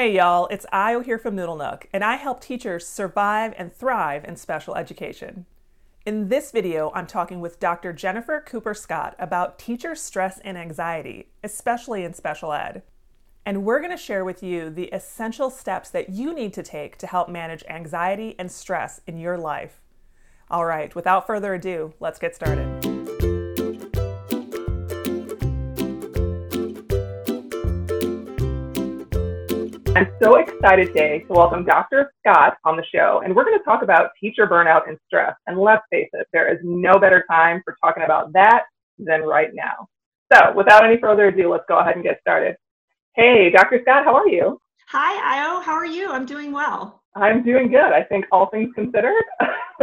Hey y'all, it's Io here from Noodle Nook, and I help teachers survive and thrive in special education. In this video, I'm talking with Dr. Jennifer Cooper Scott about teacher stress and anxiety, especially in special ed. And we're going to share with you the essential steps that you need to take to help manage anxiety and stress in your life. All right, without further ado, let's get started. I'm so excited today to welcome Dr. Scott on the show, and we're going to talk about teacher burnout and stress. And let's face it, there is no better time for talking about that than right now. So, without any further ado, let's go ahead and get started. Hey, Dr. Scott, how are you? Hi, Io. How are you? I'm doing well. I'm doing good. I think all things considered,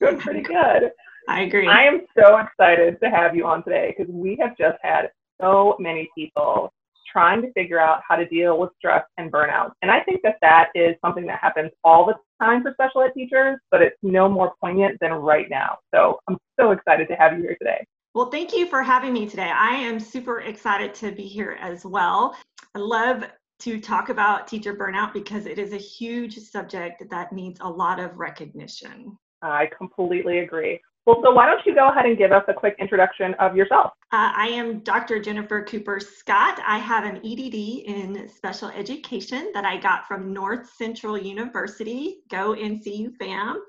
doing pretty good. I agree. I am so excited to have you on today because we have just had so many people trying to figure out how to deal with stress and burnout. And I think that that is something that happens all the time for special ed teachers, but it's no more poignant than right now. So I'm so excited to have you here today. Well, thank you for having me today. I am super excited to be here as well. I love to talk about teacher burnout because it is a huge subject that needs a lot of recognition. I completely agree. Well, so why don't you go ahead and give us a quick introduction of yourself? Uh, I am Dr. Jennifer Cooper Scott. I have an EDD in special education that I got from Northcentral University. Go NCU fam.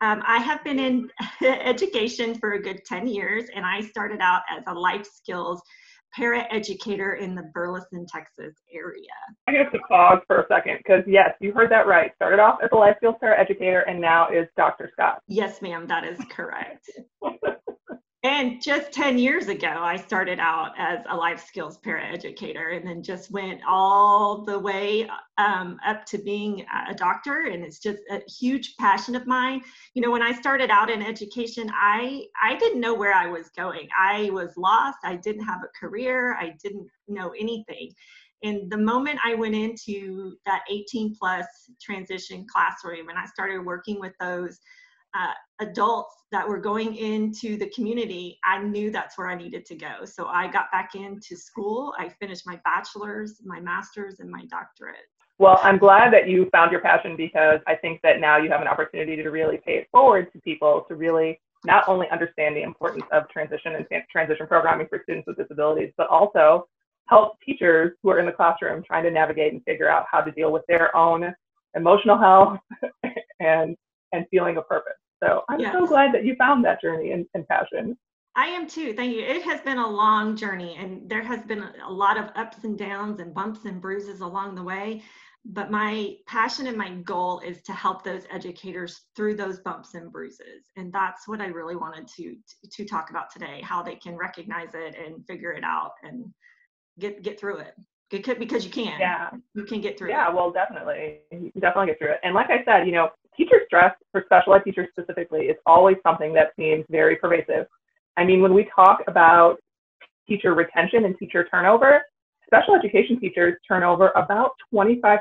Um, I have been in education for a good 10 years, and I started out as a life skills para-educator in the Burleson, Texas area. I have to pause for a second because yes, you heard that right. Started off as a life skills para-educator and now is Dr. Scott. Yes, ma'am, that is correct. And just 10 years ago, I started out as a life skills paraeducator and then just went all the way um, up to being a doctor. And it's just a huge passion of mine. You know, when I started out in education, I, I didn't know where I was going. I was lost. I didn't have a career. I didn't know anything. And the moment I went into that 18 plus transition classroom and I started working with those uh, adults that were going into the community, I knew that's where I needed to go. So I got back into school. I finished my bachelor's, my master's, and my doctorate. Well, I'm glad that you found your passion because I think that now you have an opportunity to really pay it forward to people to really not only understand the importance of transition and transition programming for students with disabilities, but also help teachers who are in the classroom trying to navigate and figure out how to deal with their own emotional health and and feeling of purpose. So I'm yes. so glad that you found that journey and, and passion. I am too. Thank you. It has been a long journey and there has been a lot of ups and downs and bumps and bruises along the way. But my passion and my goal is to help those educators through those bumps and bruises. And that's what I really wanted to, to, talk about today, how they can recognize it and figure it out and get, get through it. Because you can. Yeah. You can get through yeah, it. Yeah, well, definitely. You can definitely get through it. And like I said, you know, teacher stress for special ed teachers specifically is always something that seems very pervasive. I mean, when we talk about teacher retention and teacher turnover, special education teachers turn over about 25%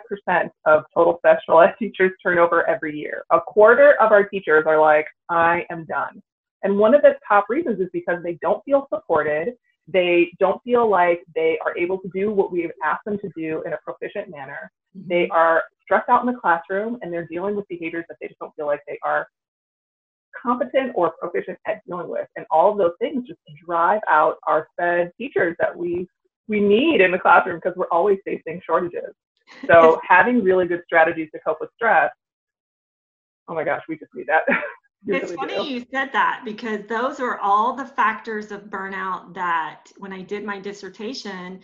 of total special ed teachers turnover every year. A quarter of our teachers are like, I am done. And one of the top reasons is because they don't feel supported. They don't feel like they are able to do what we've asked them to do in a proficient manner. They are stressed out in the classroom and they're dealing with behaviors that they just don't feel like they are competent or proficient at dealing with. And all of those things just drive out our SPED teachers that we we need in the classroom because we're always facing shortages. So having really good strategies to cope with stress, oh my gosh, we just need that. it's funny do. you said that because those are all the factors of burnout that when I did my dissertation,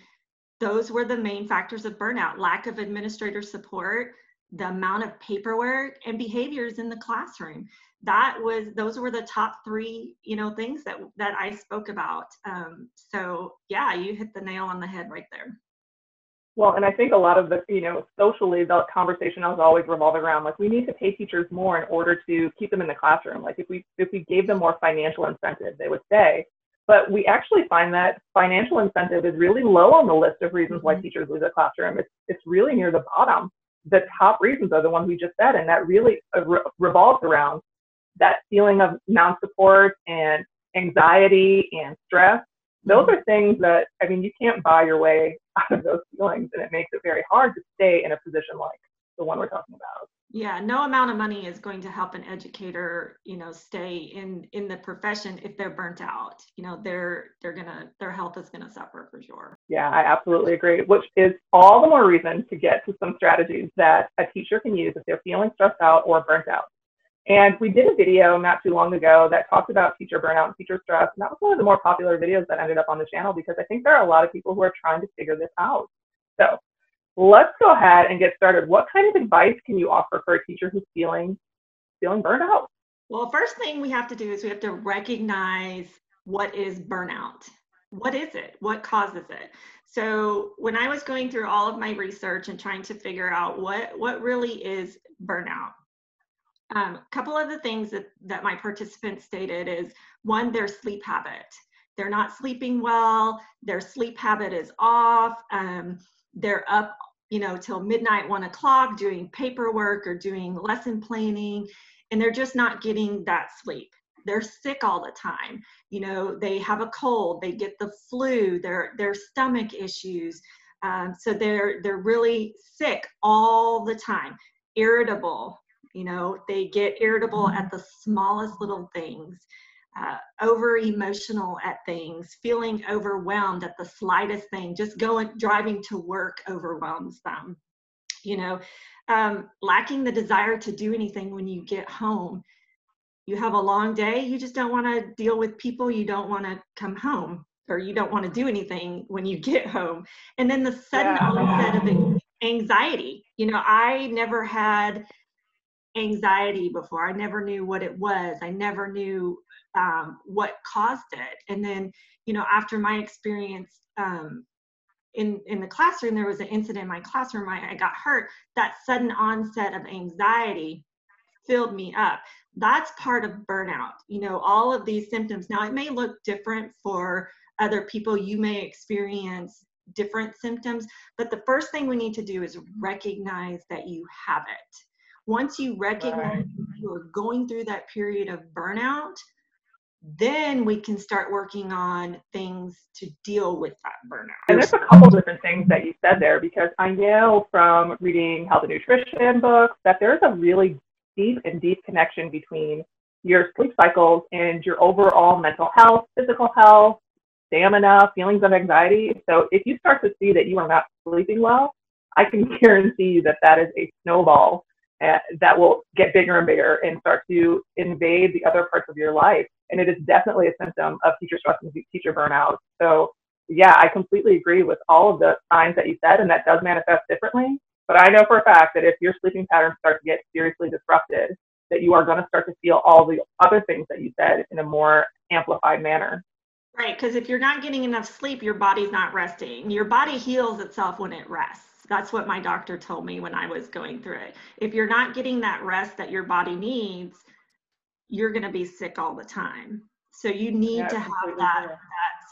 those were the main factors of burnout lack of administrator support the amount of paperwork and behaviors in the classroom. That was those were the top three you know things that that i spoke about. Um, so yeah you hit the nail on the head right there. Well and i think a lot of the you know socially the conversation was always revolving around like we need to pay teachers more in order to keep them in the classroom. Like if we if we gave them more financial incentive they would stay but we actually find that financial incentive is really low on the list of reasons why mm-hmm. teachers leave the classroom. It's, it's really near the bottom. The top reasons are the ones we just said, and that really uh, re- revolves around that feeling of non support and anxiety and stress those are things that I mean you can't buy your way out of those feelings, and it makes it very hard to stay in a position like the one we're talking about. Yeah no amount of money is going to help an educator you know stay in in the profession if they're burnt out. You know they're they're gonna their health is gonna suffer for sure. Yeah i absolutely agree which is all the more reason to get to some strategies that a teacher can use if they're feeling stressed out or burnt out. And we did a video not too long ago that talked about teacher burnout and teacher stress and that was one of the more popular videos that ended up on the channel because i think there are a lot of people who are trying to figure this out. So let's go ahead and get started. What kind of advice can you offer for a teacher who's feeling feeling burned out? Well, first thing we have to do is we have to recognize what is burnout. What is it? What causes it? So when I was going through all of my research and trying to figure out what what really is burnout, a um, couple of the things that, that my participants stated is one, their sleep habit. They're not sleeping well, their sleep habit is off, um, they're up you know till midnight one o'clock doing paperwork or doing lesson planning and they're just not getting that sleep. They're sick all the time. You know they have a cold they get the flu their their stomach issues. Um, so they're they're really sick all the time. Irritable you know they get irritable at the smallest little things uh, over emotional at things, feeling overwhelmed at the slightest thing, just going, driving to work overwhelms them. You know, um, lacking the desire to do anything when you get home. You have a long day, you just don't want to deal with people, you don't want to come home, or you don't want to do anything when you get home. And then the sudden yeah. onset of anxiety. You know, I never had anxiety before. I never knew what it was. I never knew um, what caused it. And then, you know, after my experience um, in in the classroom, there was an incident in my classroom. I, I got hurt. That sudden onset of anxiety filled me up. That's part of burnout. You know, all of these symptoms. Now, it may look different for other people. You may experience different symptoms, but the first thing we need to do is recognize that you have it. Once you recognize right. you are going through that period of burnout, then we can start working on things to deal with that burnout. And there's a couple different things that you said there because I know from reading health and nutrition books that there's a really deep and deep connection between your sleep cycles and your overall mental health, physical health, stamina, feelings of anxiety. So if you start to see that you are not sleeping well, I can guarantee you that that is a snowball uh, that will get bigger and bigger and start to invade the other parts of your life and it is definitely a symptom of teacher stress and teacher burnout. So yeah, I completely agree with all of the signs that you said, and that does manifest differently. But I know for a fact that if your sleeping patterns start to get seriously disrupted, that you are going to start to feel all the other things that you said in a more amplified manner. Right, because if you're not getting enough sleep, your body's not resting. Your body heals itself when it rests. That's what my doctor told me when I was going through it. If you're not getting that rest that your body needs, you're going to be sick all the time. So you need yeah, to have that, that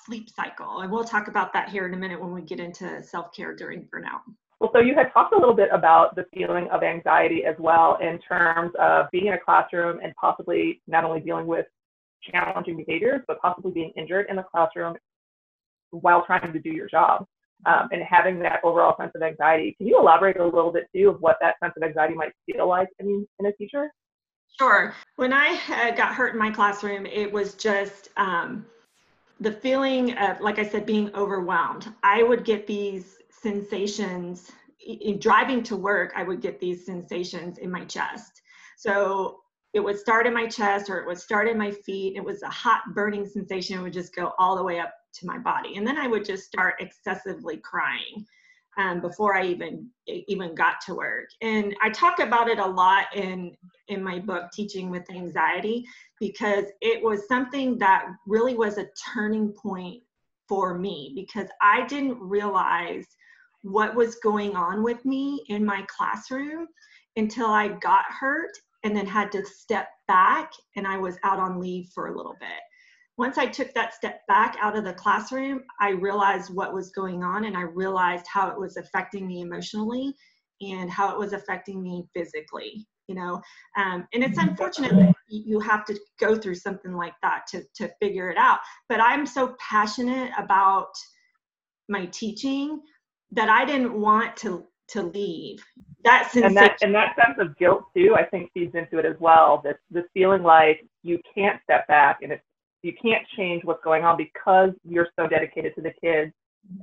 sleep cycle. And we'll talk about that here in a minute when we get into self care during burnout. Well, so you had talked a little bit about the feeling of anxiety as well in terms of being in a classroom and possibly not only dealing with challenging behaviors, but possibly being injured in the classroom while trying to do your job um, and having that overall sense of anxiety. Can you elaborate a little bit too of what that sense of anxiety might feel like in, in a teacher? Sure. When I uh, got hurt in my classroom, it was just um, the feeling of, like I said, being overwhelmed. I would get these sensations in driving to work. I would get these sensations in my chest. So it would start in my chest or it would start in my feet. It was a hot burning sensation. It would just go all the way up to my body. And then I would just start excessively crying um, before I even even got to work. And I talk about it a lot in in my book, Teaching with Anxiety, because it was something that really was a turning point for me because I didn't realize what was going on with me in my classroom until I got hurt and then had to step back and I was out on leave for a little bit once I took that step back out of the classroom, I realized what was going on and I realized how it was affecting me emotionally and how it was affecting me physically. you know um, and it's unfortunate that you have to go through something like that to, to figure it out but i'm so passionate about my teaching that i didn't want to to leave that sensation. and that and that sense of guilt too i think feeds into it as well this this feeling like you can't step back and it's you can't change what's going on because you're so dedicated to the kids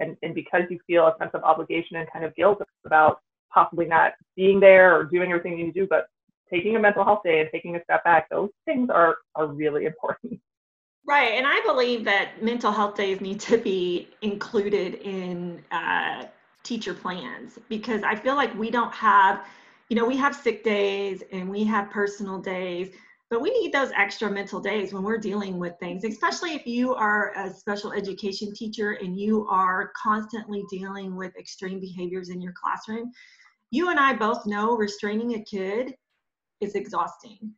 and, and because you feel a sense of obligation and kind of guilt about possibly not being there or doing everything you need to do, but taking a mental health day and taking a step back, those things are are really important. Right, and I believe that mental health days need to be included in uh, teacher plans because I feel like we don't have, you know, we have sick days and we have personal days, but we need those extra mental days when we're dealing with things, especially if you are a special education teacher and you are constantly dealing with extreme behaviors in your classroom. You and I both know restraining a kid is exhausting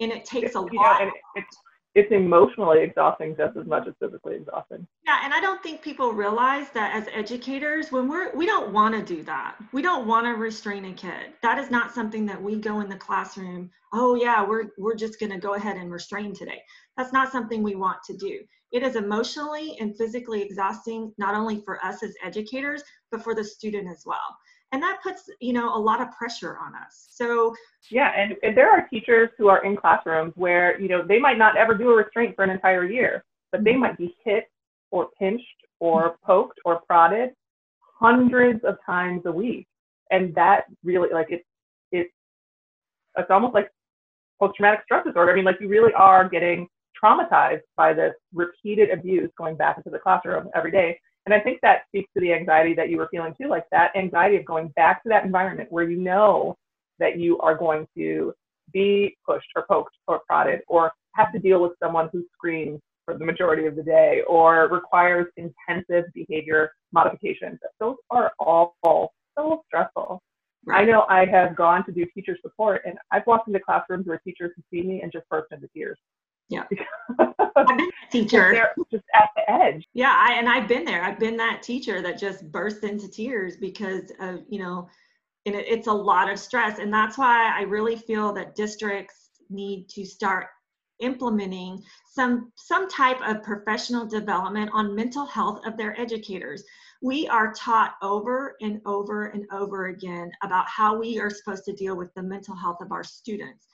and it takes a lot. Know, it's, it's emotionally exhausting just as much as physically exhausting. Yeah, and I don't think people realize that as educators, when we're we don't want to do that. We don't want to restrain a kid. That is not something that we go in the classroom. Oh yeah, we're we're just going to go ahead and restrain today. That's not something we want to do. It is emotionally and physically exhausting, not only for us as educators, but for the student as well and that puts you know a lot of pressure on us. So yeah and, and there are teachers who are in classrooms where you know they might not ever do a restraint for an entire year but they mm-hmm. might be hit or pinched or poked or prodded hundreds of times a week. And that really like it's it's it's almost like post-traumatic stress disorder. I mean like you really are getting traumatized by this repeated abuse going back into the classroom every day and I think that speaks to the anxiety that you were feeling too, like that anxiety of going back to that environment where you know that you are going to be pushed or poked or prodded or have to deal with someone who screams for the majority of the day or requires intensive behavior modifications. Those are all so stressful. Right. I know I have gone to do teacher support and I've walked into classrooms where teachers have seen me and just burst into tears yeah. I've been that teacher. just at the edge. Yeah, I, and I've been there. I've been that teacher that just burst into tears because of, you know, and it, it's a lot of stress. And that's why I really feel that districts need to start implementing some some type of professional development on mental health of their educators. We are taught over and over and over again about how we are supposed to deal with the mental health of our students.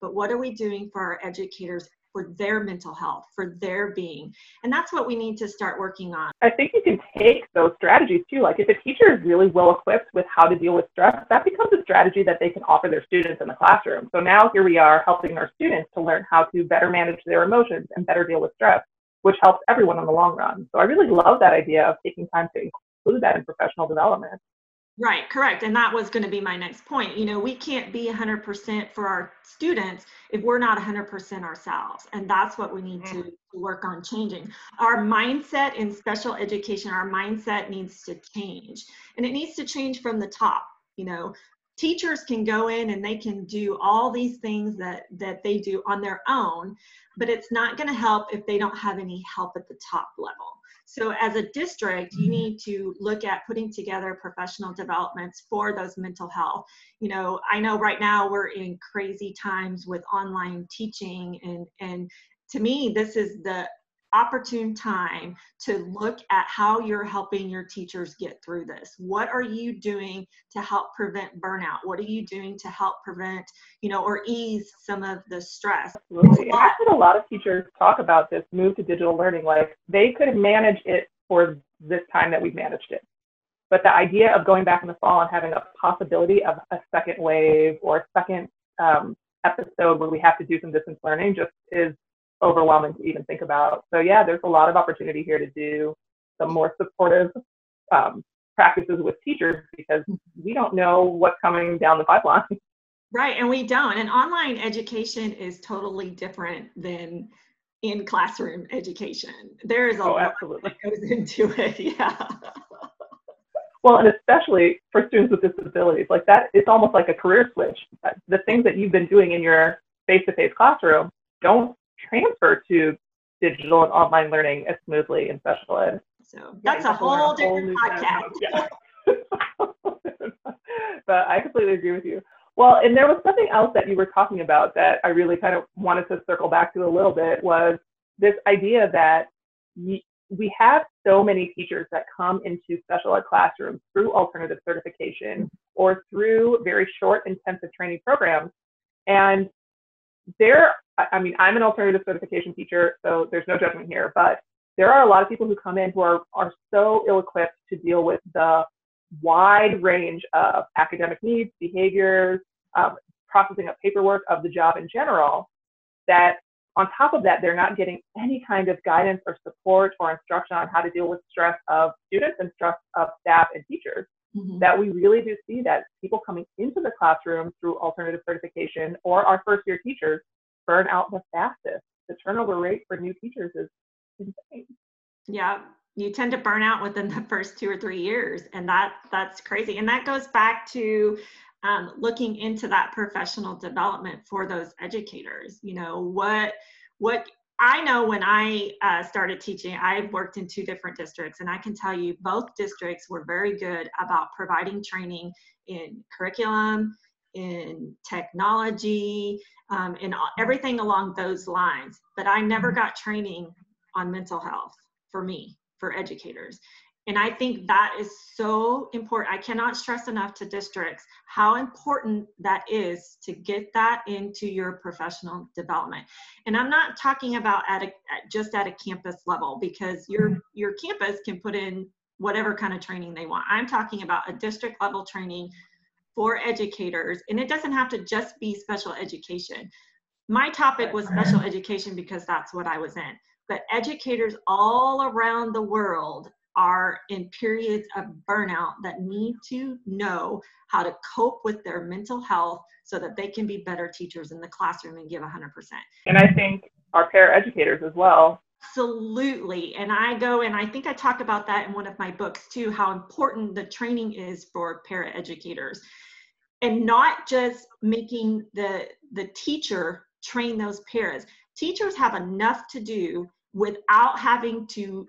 But what are we doing for our educators for their mental health, for their being. And that's what we need to start working on. I think you can take those strategies too. Like if a teacher is really well equipped with how to deal with stress, that becomes a strategy that they can offer their students in the classroom. So now here we are helping our students to learn how to better manage their emotions and better deal with stress, which helps everyone in the long run. So I really love that idea of taking time to include that in professional development. Right, correct. And that was going to be my next point. You know, we can't be 100% for our students if we're not 100% ourselves. And that's what we need to, mm-hmm. to work on changing. Our mindset in special education, our mindset needs to change. And it needs to change from the top. You know, teachers can go in and they can do all these things that that they do on their own but it's not going to help if they don't have any help at the top level so as a district, you need to look at putting together professional developments for those mental health. You know, I know right now we're in crazy times with online teaching and and to me this is the opportune time to look at how you're helping your teachers get through this. What are you doing to help prevent burnout? What are you doing to help prevent, you know, or ease some of the stress? Absolutely. I've heard a lot of teachers talk about this move to digital learning. Like they could have managed it for this time that we've managed it. But the idea of going back in the fall and having a possibility of a second wave or a second um, episode where we have to do some distance learning just is overwhelming to even think about. So yeah, there's a lot of opportunity here to do some more supportive um, practices with teachers because we don't know what's coming down the pipeline. Right, and we don't. And online education is totally different than in classroom education. There is a oh, lot absolutely. that goes into it. Yeah. Well, and especially for students with disabilities, like that, it's almost like a career switch. The things that you've been doing in your face-to-face classroom don't transfer to digital and online learning as smoothly in special ed. So that's a whole different podcast. Yeah. but I completely agree with you. Well, and there was something else that you were talking about that I really kind of wanted to circle back to a little bit was this idea that we have so many teachers that come into special ed classrooms through alternative certification or through very short intensive training programs. And there, I mean, I'm an alternative certification teacher, so there's no judgment here, but there are a lot of people who come in who are, are so ill equipped to deal with the wide range of academic needs, behaviors, um, processing of paperwork of the job in general, that on top of that, they're not getting any kind of guidance or support or instruction on how to deal with stress of students and stress of staff and teachers. Mm-hmm. That we really do see that people coming into the classroom through alternative certification or our first year teachers burn out the fastest. The turnover rate for new teachers is insane. Yeah, you tend to burn out within the first two or three years, and that that's crazy. And that goes back to um, looking into that professional development for those educators. You know what what I know when I uh, started teaching, I've worked in two different districts, and I can tell you both districts were very good about providing training in curriculum, in technology, um, in everything along those lines. But I never mm-hmm. got training on mental health for me, for educators. And I think that is so important. I cannot stress enough to districts how important that is to get that into your professional development. And I'm not talking about at a just at a campus level because your mm-hmm. your campus can put in whatever kind of training they want. I'm talking about a district level training for educators and it doesn't have to just be special education. My topic was special education because that's what I was in. But educators all around the world are in periods of burnout that need to know how to cope with their mental health so that they can be better teachers in the classroom and give 100%. And I think our paraeducators as well. Absolutely. And I go and I think I talk about that in one of my books too, how important the training is for paraeducators. And not just making the the teacher train those paras. Teachers have enough to do without having to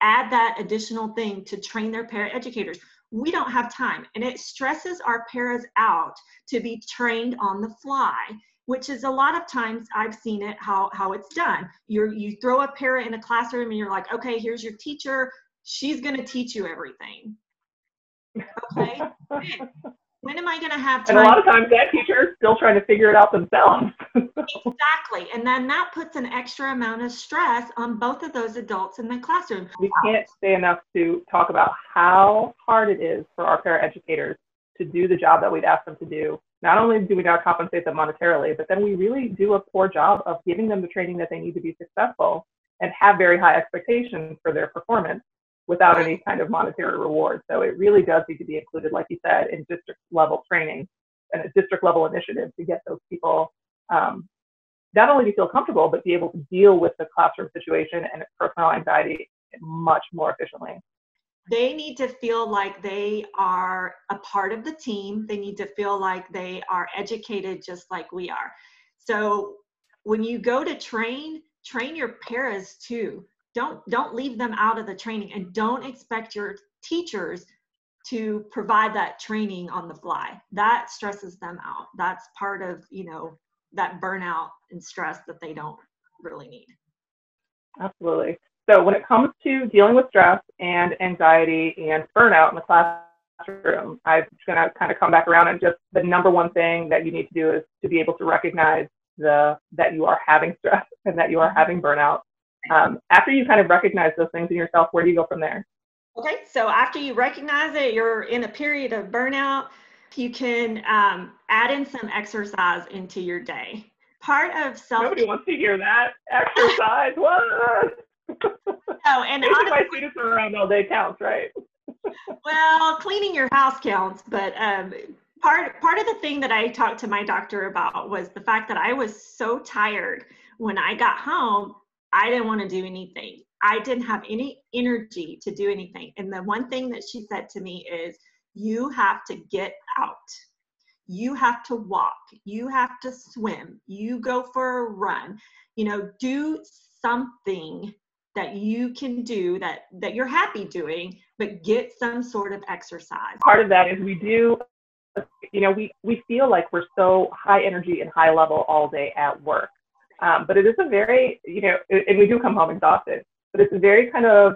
add that additional thing to train their para educators. We don't have time, and it stresses our paras out to be trained on the fly which is a lot of times I've seen it how how it's done. You you throw a para in a classroom and you're like, okay, here's your teacher. She's going to teach you everything. Okay. When am I going to have time? And a lot of times that teacher is still trying to figure it out themselves. exactly. And then that puts an extra amount of stress on both of those adults in the classroom. We can't say enough to talk about how hard it is for our paraeducators to do the job that we'd ask them to do. Not only do we not compensate them monetarily, but then we really do a poor job of giving them the training that they need to be successful and have very high expectations for their performance without any kind of monetary reward. So it really does need to be included, like you said, in district level training and a district level initiative to get those people um, not only to feel comfortable, but be able to deal with the classroom situation and personal anxiety much more efficiently. They need to feel like they are a part of the team. They need to feel like they are educated just like we are. So when you go to train, train your paras too don't don't leave them out of the training and don't expect your teachers to provide that training on the fly. That stresses them out. That's part of you know that burnout and stress that they don't really need. Absolutely. So when it comes to dealing with stress and anxiety and burnout in the classroom i'm going to kind of come back around and just the number one thing that you need to do is to be able to recognize the that you are having stress and that you are mm-hmm. having burnout um, after you kind of recognize those things in yourself, where do you go from there? Okay, so after you recognize it, you're in a period of burnout, you can um, add in some exercise into your day. Part of self. Nobody wants to hear that exercise. what? No, and honestly, my students around all day counts, right? well, cleaning your house counts, but um, part part of the thing that I talked to my doctor about was the fact that I was so tired when I got home I didn't want to do anything. I didn't have any energy to do anything. And the one thing that she said to me is, you have to get out. You have to walk. You have to swim. You go for a run. You know, do something that you can do that that you're happy doing, but get some sort of exercise. Part of that is we do you know, we, we feel like we're so high energy and high level all day at work. Um, but it is a very, you know, and we do come home exhausted, but it's a very kind of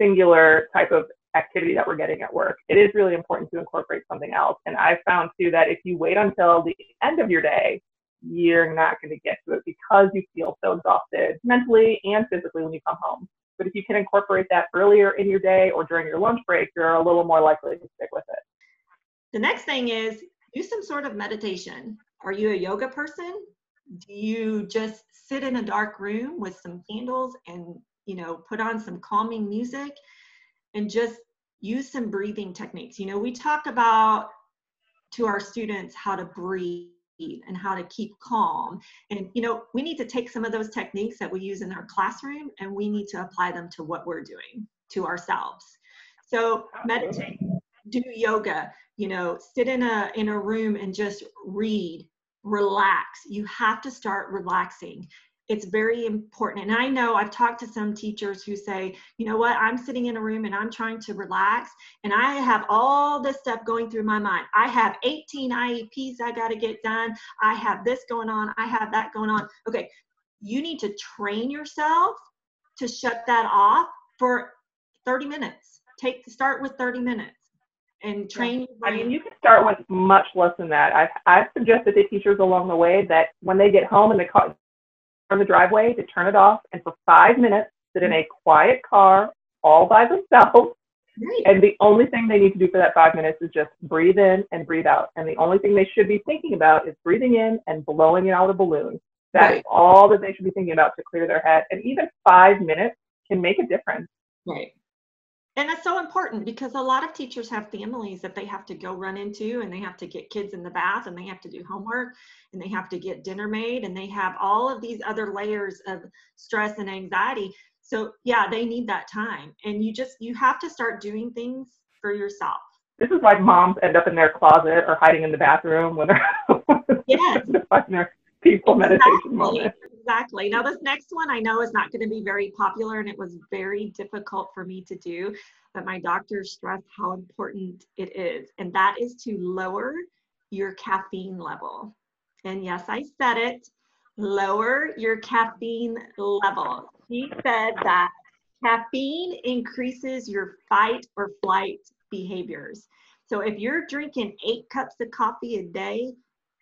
singular type of activity that we're getting at work. It is really important to incorporate something else. And I've found too that if you wait until the end of your day, you're not going to get to it because you feel so exhausted mentally and physically when you come home. But if you can incorporate that earlier in your day or during your lunch break, you're a little more likely to stick with it. The next thing is do some sort of meditation. Are you a yoga person? Do you just sit in a dark room with some candles and, you know, put on some calming music and just use some breathing techniques? You know, we talk about to our students how to breathe and how to keep calm. And, you know, we need to take some of those techniques that we use in our classroom and we need to apply them to what we're doing to ourselves. So meditate, do yoga, you know, sit in a in a room and just read, relax. You have to start relaxing it's very important. And I know I've talked to some teachers who say, you know what, I'm sitting in a room and I'm trying to relax, and I have all this stuff going through my mind. I have 18 IEPs I got to get done. I have this going on. I have that going on. Okay, you need to train yourself to shut that off for 30 minutes. Take start with 30 minutes and train yeah. I mean, you can start with much less than that. I've, I've suggested to teachers along the way that when they get home and they call, from the driveway to turn it off and for five minutes sit in a quiet car all by themselves. Right. And the only thing they need to do for that five minutes is just breathe in and breathe out. And the only thing they should be thinking about is breathing in and blowing it out of the balloon. That's right. all that they should be thinking about to clear their head. And even five minutes can make a difference. Right. And that's so important because a lot of teachers have families that they have to go run into and they have to get kids in the bath and they have to do homework and they have to get dinner made and they have all of these other layers of stress and anxiety. So yeah, they need that time. And you just you have to start doing things for yourself. This is why moms end up in their closet or hiding in the bathroom when they're yes. their peaceful exactly. meditation moment. Exactly. Now, mm. this next one I know is not going to be very popular and it was very difficult for me to do, but my doctor stressed how important it is, and that is to lower your caffeine level. And yes, I said it lower your caffeine level. He said that caffeine increases your fight or flight behaviors. So if you're drinking eight cups of coffee a day,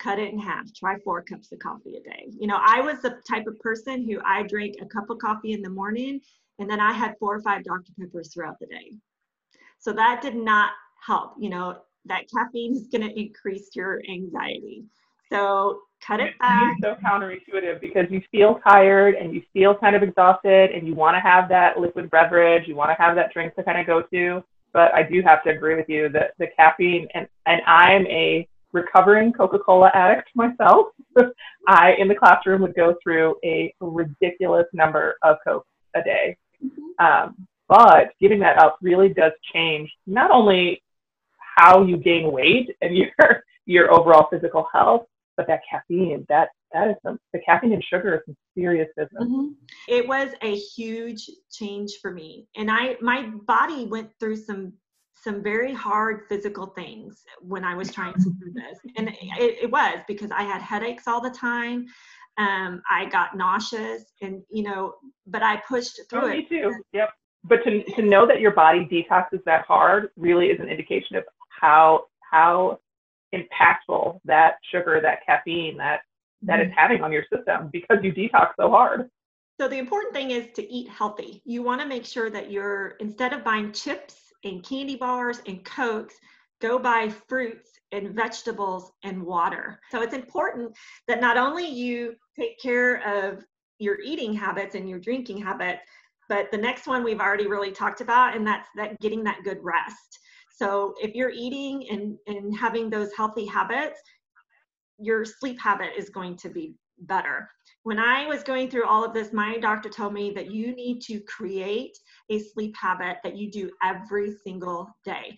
cut it in half try four cups of coffee a day. You know i was the type of person who i drank a cup of coffee in the morning and then i had four or five dr. Peppers throughout the day. So that did not help you know that caffeine is going to increase your anxiety. So cut it back. it's so counterintuitive because you feel tired and you feel kind of exhausted and you want to have that liquid beverage you want to have that drink to kind of go to. But i do have to agree with you that the caffeine and and i'm a recovering Coca-Cola addict myself, I in the classroom would go through a ridiculous number of Coke a day. Mm-hmm. Um, but giving that up really does change not only how you gain weight and your your overall physical health, but that caffeine that that is some the caffeine and sugar is some serious business. Mm-hmm. It was a huge change for me, and I my body went through some some very hard physical things when I was trying to do this. And it, it was because I had headaches all the time. Um, I got nauseous and, you know, but I pushed through oh, it. Me too. Yep. But to, to know that your body detoxes that hard really is an indication of how, how impactful that sugar, that caffeine, that, that mm-hmm. is having on your system because you detox so hard. So the important thing is to eat healthy. You want to make sure that you're instead of buying chips and candy bars and cokes go buy fruits and vegetables and water. So it's important that not only you take care of your eating habits and your drinking habits but the next one we've already really talked about and that's that getting that good rest. So if you're eating and and having those healthy habits your sleep habit is going to be better when I was going through all of this, my doctor told me that you need to create a sleep habit that you do every single day.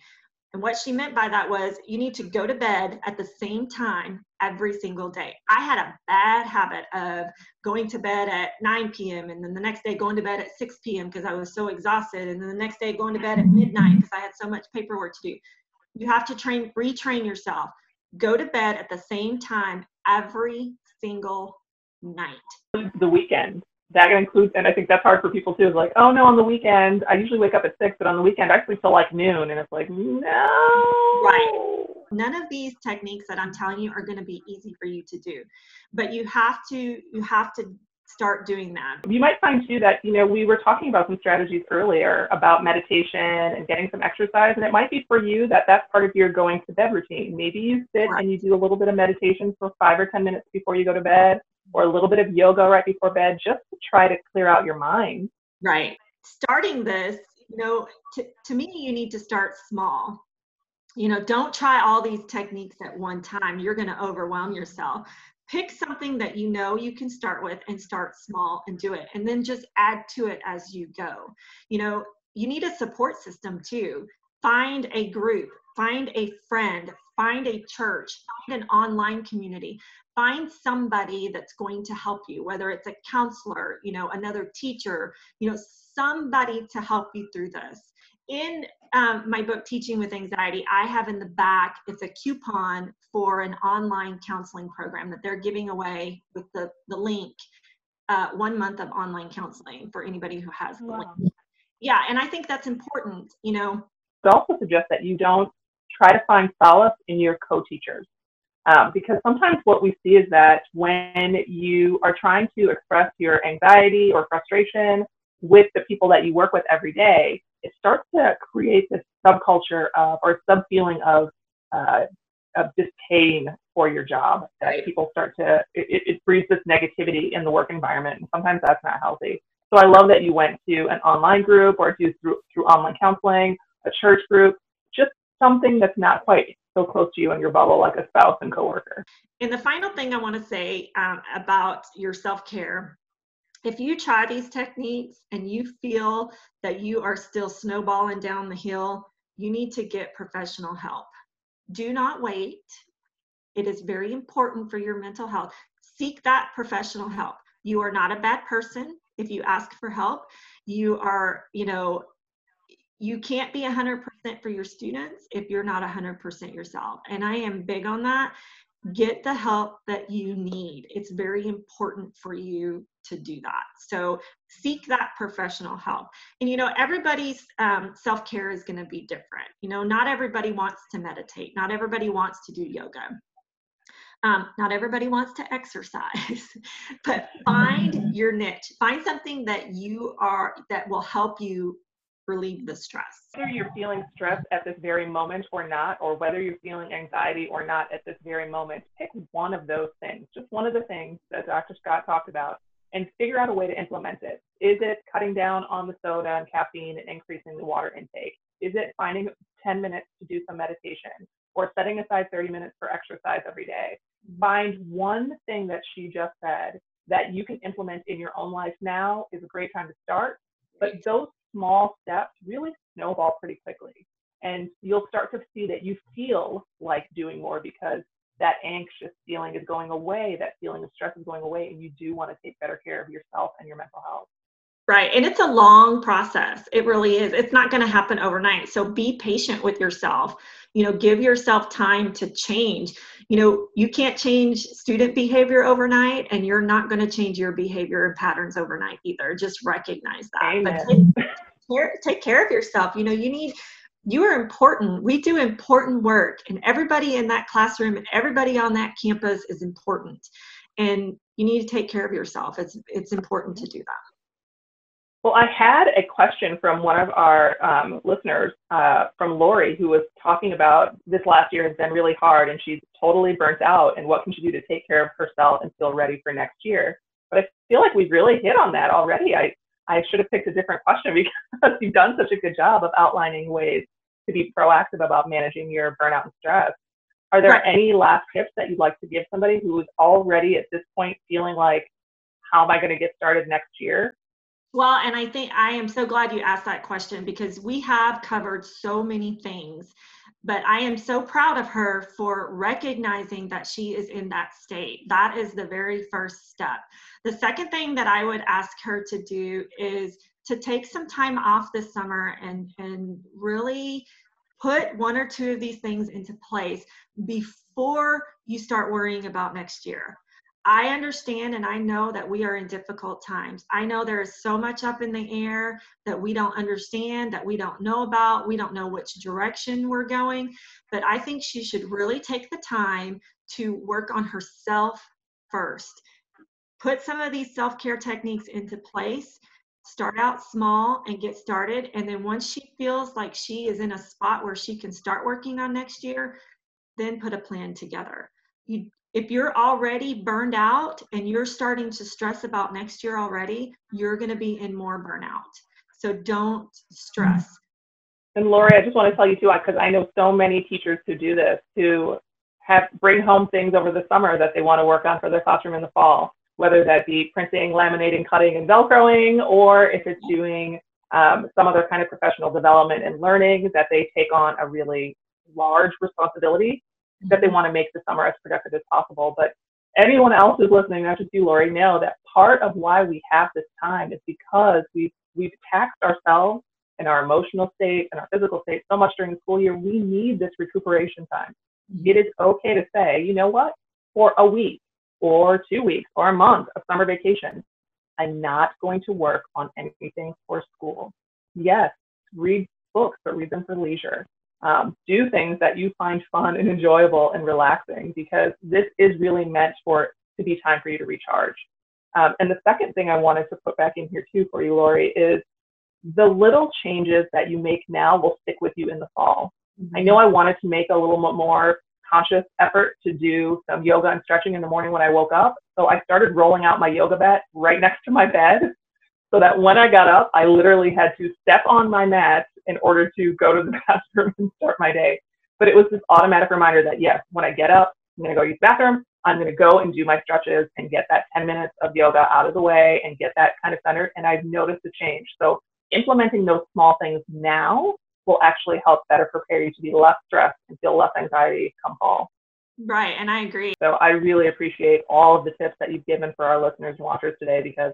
And what she meant by that was you need to go to bed at the same time every single day. I had a bad habit of going to bed at 9 p.m. and then the next day going to bed at 6 p.m. because I was so exhausted, and then the next day going to bed at midnight because I had so much paperwork to do. You have to train, retrain yourself go to bed at the same time every single night. The weekend. That includes, and I think that's hard for people too. Is like, oh no, on the weekend I usually wake up at six, but on the weekend I sleep till like noon, and it's like, no. Right. None of these techniques that I'm telling you are going to be easy for you to do, but you have to you have to start doing that. You might find too that, you know, we were talking about some strategies earlier about meditation and getting some exercise. And it might be for you that that's part of your going to bed routine. Maybe you sit right. and you do a little bit of meditation for five or 10 minutes before you go to bed, or a little bit of yoga right before bed, just to try to clear out your mind. Right. Starting this, you know, to, to me, you need to start small you know don't try all these techniques at one time you're going to overwhelm yourself pick something that you know you can start with and start small and do it and then just add to it as you go. You know you need a support system too. Find a group find a friend find a church find an online community. Find somebody that's going to help you whether it's a counselor you know another teacher you know somebody to help you through this in um, my book teaching with anxiety i have in the back it's a coupon for an online counseling program that they're giving away with the, the link uh, one month of online counseling for anybody who has the wow. link yeah and i think that's important you know i also suggest that you don't try to find solace in your co-teachers um, because sometimes what we see is that when you are trying to express your anxiety or frustration with the people that you work with every day it starts to create this subculture of or sub feeling of uh, of disdain for your job. That right. people start to it, it breeds this negativity in the work environment and sometimes that's not healthy. So i love that you went to an online group or do through through online counseling a church group just something that's not quite so close to you in your bubble like a spouse and coworker. And the final thing i want to say um, about your self-care if you try these techniques and you feel that you are still snowballing down the hill, you need to get professional help. Do not wait. It is very important for your mental health. Seek that professional help. You are not a bad person if you ask for help. You are, you know, you can't be 100% for your students if you're not 100% yourself. And I am big on that get the help that you need. It's very important for you to do that. So seek that professional help. And you know, everybody's um, self care is going to be different. You know, not everybody wants to meditate, not everybody wants to do yoga. Um, not everybody wants to exercise, but find your niche. Find something that you are that will help you relieve the stress. Whether you're feeling stress at this very moment or not, or whether you're feeling anxiety or not at this very moment, pick one of those things, just one of the things that Dr. Scott talked about, and figure out a way to implement it. Is it cutting down on the soda and caffeine and increasing the water intake? Is it finding 10 minutes to do some meditation or setting aside 30 minutes for exercise every day? Find one thing that she just said that you can implement in your own life now is a great time to start. But those small steps really snowball pretty quickly. And you'll start to see that you feel like doing more because that anxious feeling is going away, that feeling of stress is going away, and you do want to take better care of yourself and your mental health. Right. And it's a long process. It really is. It's not going to happen overnight. So be patient with yourself. You know, give yourself time to change. You know, you can't change student behavior overnight, and you're not going to change your behavior and patterns overnight either. Just recognize that. Amen. But take, care, take care of yourself. You know, you need you are important. We do important work, and everybody in that classroom and everybody on that campus is important. And you need to take care of yourself. It's it's important to do that. Well, I had a question from one of our um, listeners, uh, from Lori, who was talking about this last year has been really hard and she's totally burnt out. And what can she do to take care of herself and feel ready for next year? But I feel like we've really hit on that already. I, I should have picked a different question because you've done such a good job of outlining ways to be proactive about managing your burnout and stress. Are there right. any last tips that you'd like to give somebody who is already at this point feeling like, how am I going to get started next year? Well, and I think I am so glad you asked that question because we have covered so many things. But I am so proud of her for recognizing that she is in that state. That is the very first step. The second thing that I would ask her to do is to take some time off this summer and and really put one or two of these things into place before before you start worrying about next year. I understand and I know that we are in difficult times. I know there is so much up in the air that we don't understand, that we don't know about. We don't know which direction we're going. But I think she should really take the time to work on herself first. Put some of these self care techniques into place. Start out small and get started. And then once she feels like she is in a spot where she can start working on next year, then put a plan together. You if you're already burned out and you're starting to stress about next year already, you're going to be in more burnout. So don't stress. And Lori, I just want to tell you too, because I know so many teachers who do this, who have bring home things over the summer that they want to work on for their classroom in the fall, whether that be printing, laminating, cutting, and velcroing, or if it's doing um, some other kind of professional development and learning that they take on a really large responsibility that they want to make the summer as productive as possible. But anyone else who's listening, not just you, Lori, know that part of why we have this time is because we've we've taxed ourselves and our emotional state and our physical state so much during the school year. We need this recuperation time. Mm-hmm. It is okay to say, you know what, for a week or two weeks or a month of summer vacation, I'm not going to work on anything for school. Yes, read books, but read them for leisure um, do things that you find fun and enjoyable and relaxing because this is really meant for to be time for you to recharge. Um, and the second thing I wanted to put back in here too for you, Lori, is the little changes that you make now will stick with you in the fall. Mm-hmm. I know I wanted to make a little bit more conscious effort to do some yoga and stretching in the morning when I woke up. So I started rolling out my yoga mat right next to my bed so that when I got up, I literally had to step on my mat in order to go to the bathroom and start my day. But it was this automatic reminder that yes, when I get up, I'm going to go use the bathroom. I'm going to go and do my stretches and get that 10 minutes of yoga out of the way and get that kind of centered. And I've noticed a change. So implementing those small things now will actually help better prepare you to be less stressed and feel less anxiety come fall. Right, and I agree. So I really appreciate all of the tips that you've given for our listeners and watchers today because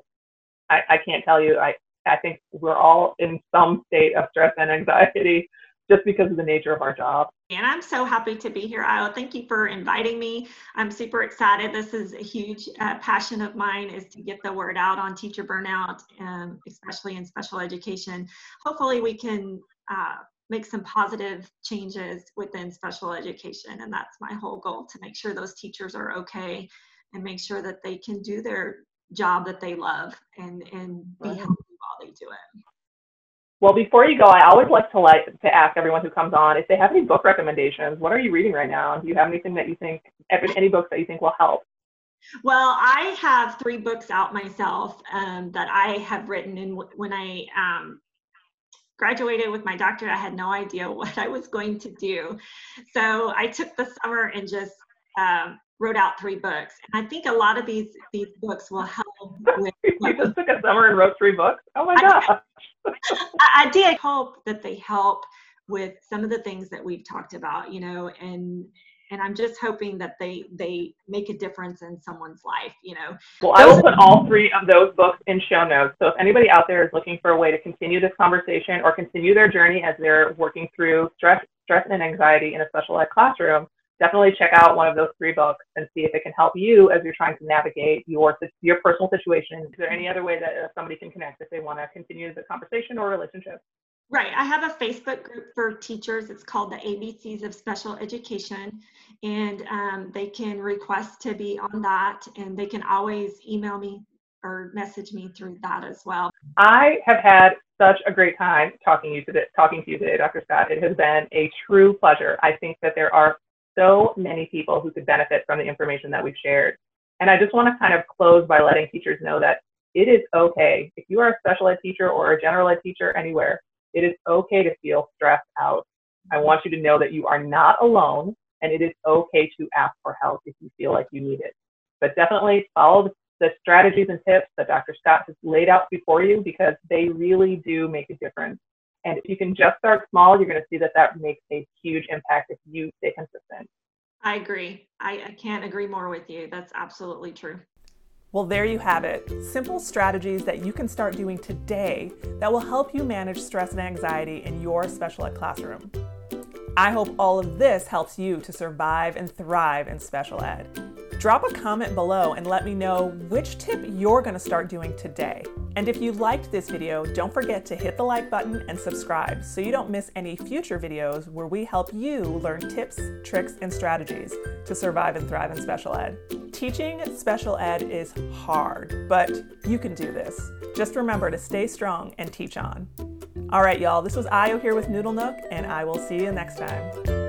I, I can't tell you, I, I think we're all in some state of stress and anxiety just because of the nature of our job. And I'm so happy to be here, Isla. Thank you for inviting me. I'm super excited. This is a huge uh, passion of mine is to get the word out on teacher burnout, um, especially in special education. Hopefully we can uh, make some positive changes within special education. And that's my whole goal to make sure those teachers are okay and make sure that they can do their job that they love and, and be right. healthy they do it. Well, before you go, I always like to like to ask everyone who comes on if they have any book recommendations. What are you reading right now? Do you have anything that you think any books that you think will help? Well, I have three books out myself um, that I have written, and when I um, graduated with my doctorate, I had no idea what I was going to do. So I took the summer and just um, wrote out three books. And I think a lot of these these books will help You just took a summer and wrote three books? Oh my gosh. I, I did hope that they help with some of the things that we've talked about, you know, and and I'm just hoping that they they make a difference in someone's life, you know. Well, I will put all three of those books in show notes. So if anybody out there is looking for a way to continue this conversation or continue their journey as they're working through stress stress and anxiety in a special ed classroom, definitely check out one of those three books and see if it can help you as you're trying to navigate your your personal situation. Is there any other way that uh, somebody can connect if they want to continue the conversation or relationship? Right. I have a Facebook group for teachers. It's called the ABCs of Special Education. And um, they can request to be on that. And they can always email me or message me through that as well. I have had such a great time talking you today, talking to you today, Dr. Scott. It has been a true pleasure. I think that there are so many people who could benefit from the information that we've shared. And I just want to kind of close by letting teachers know that it is okay. If you are a special ed teacher or a general ed teacher anywhere, it is okay to feel stressed out. I want you to know that you are not alone and it is okay to ask for help if you feel like you need it. But definitely follow the strategies and tips that Dr. Scott has laid out before you because they really do make a difference. And if you can just start small, you're going to see that that makes a huge impact if you stay consistent. I agree. I, I can't agree more with you. That's absolutely true. Well, there you have it. Simple strategies that you can start doing today that will help you manage stress and anxiety in your special ed classroom. I hope all of this helps you to survive and thrive in special ed. Drop a comment below and let me know which tip you're going to start doing today. And if you liked this video, don't forget to hit the like button and subscribe so you don't miss any future videos where we help you learn tips, tricks, and strategies to survive and thrive in special ed. Teaching special ed is hard, but you can do this. Just remember to stay strong and teach on. All right, y'all, this was Ayo here with Noodle Nook, and I will see you next time.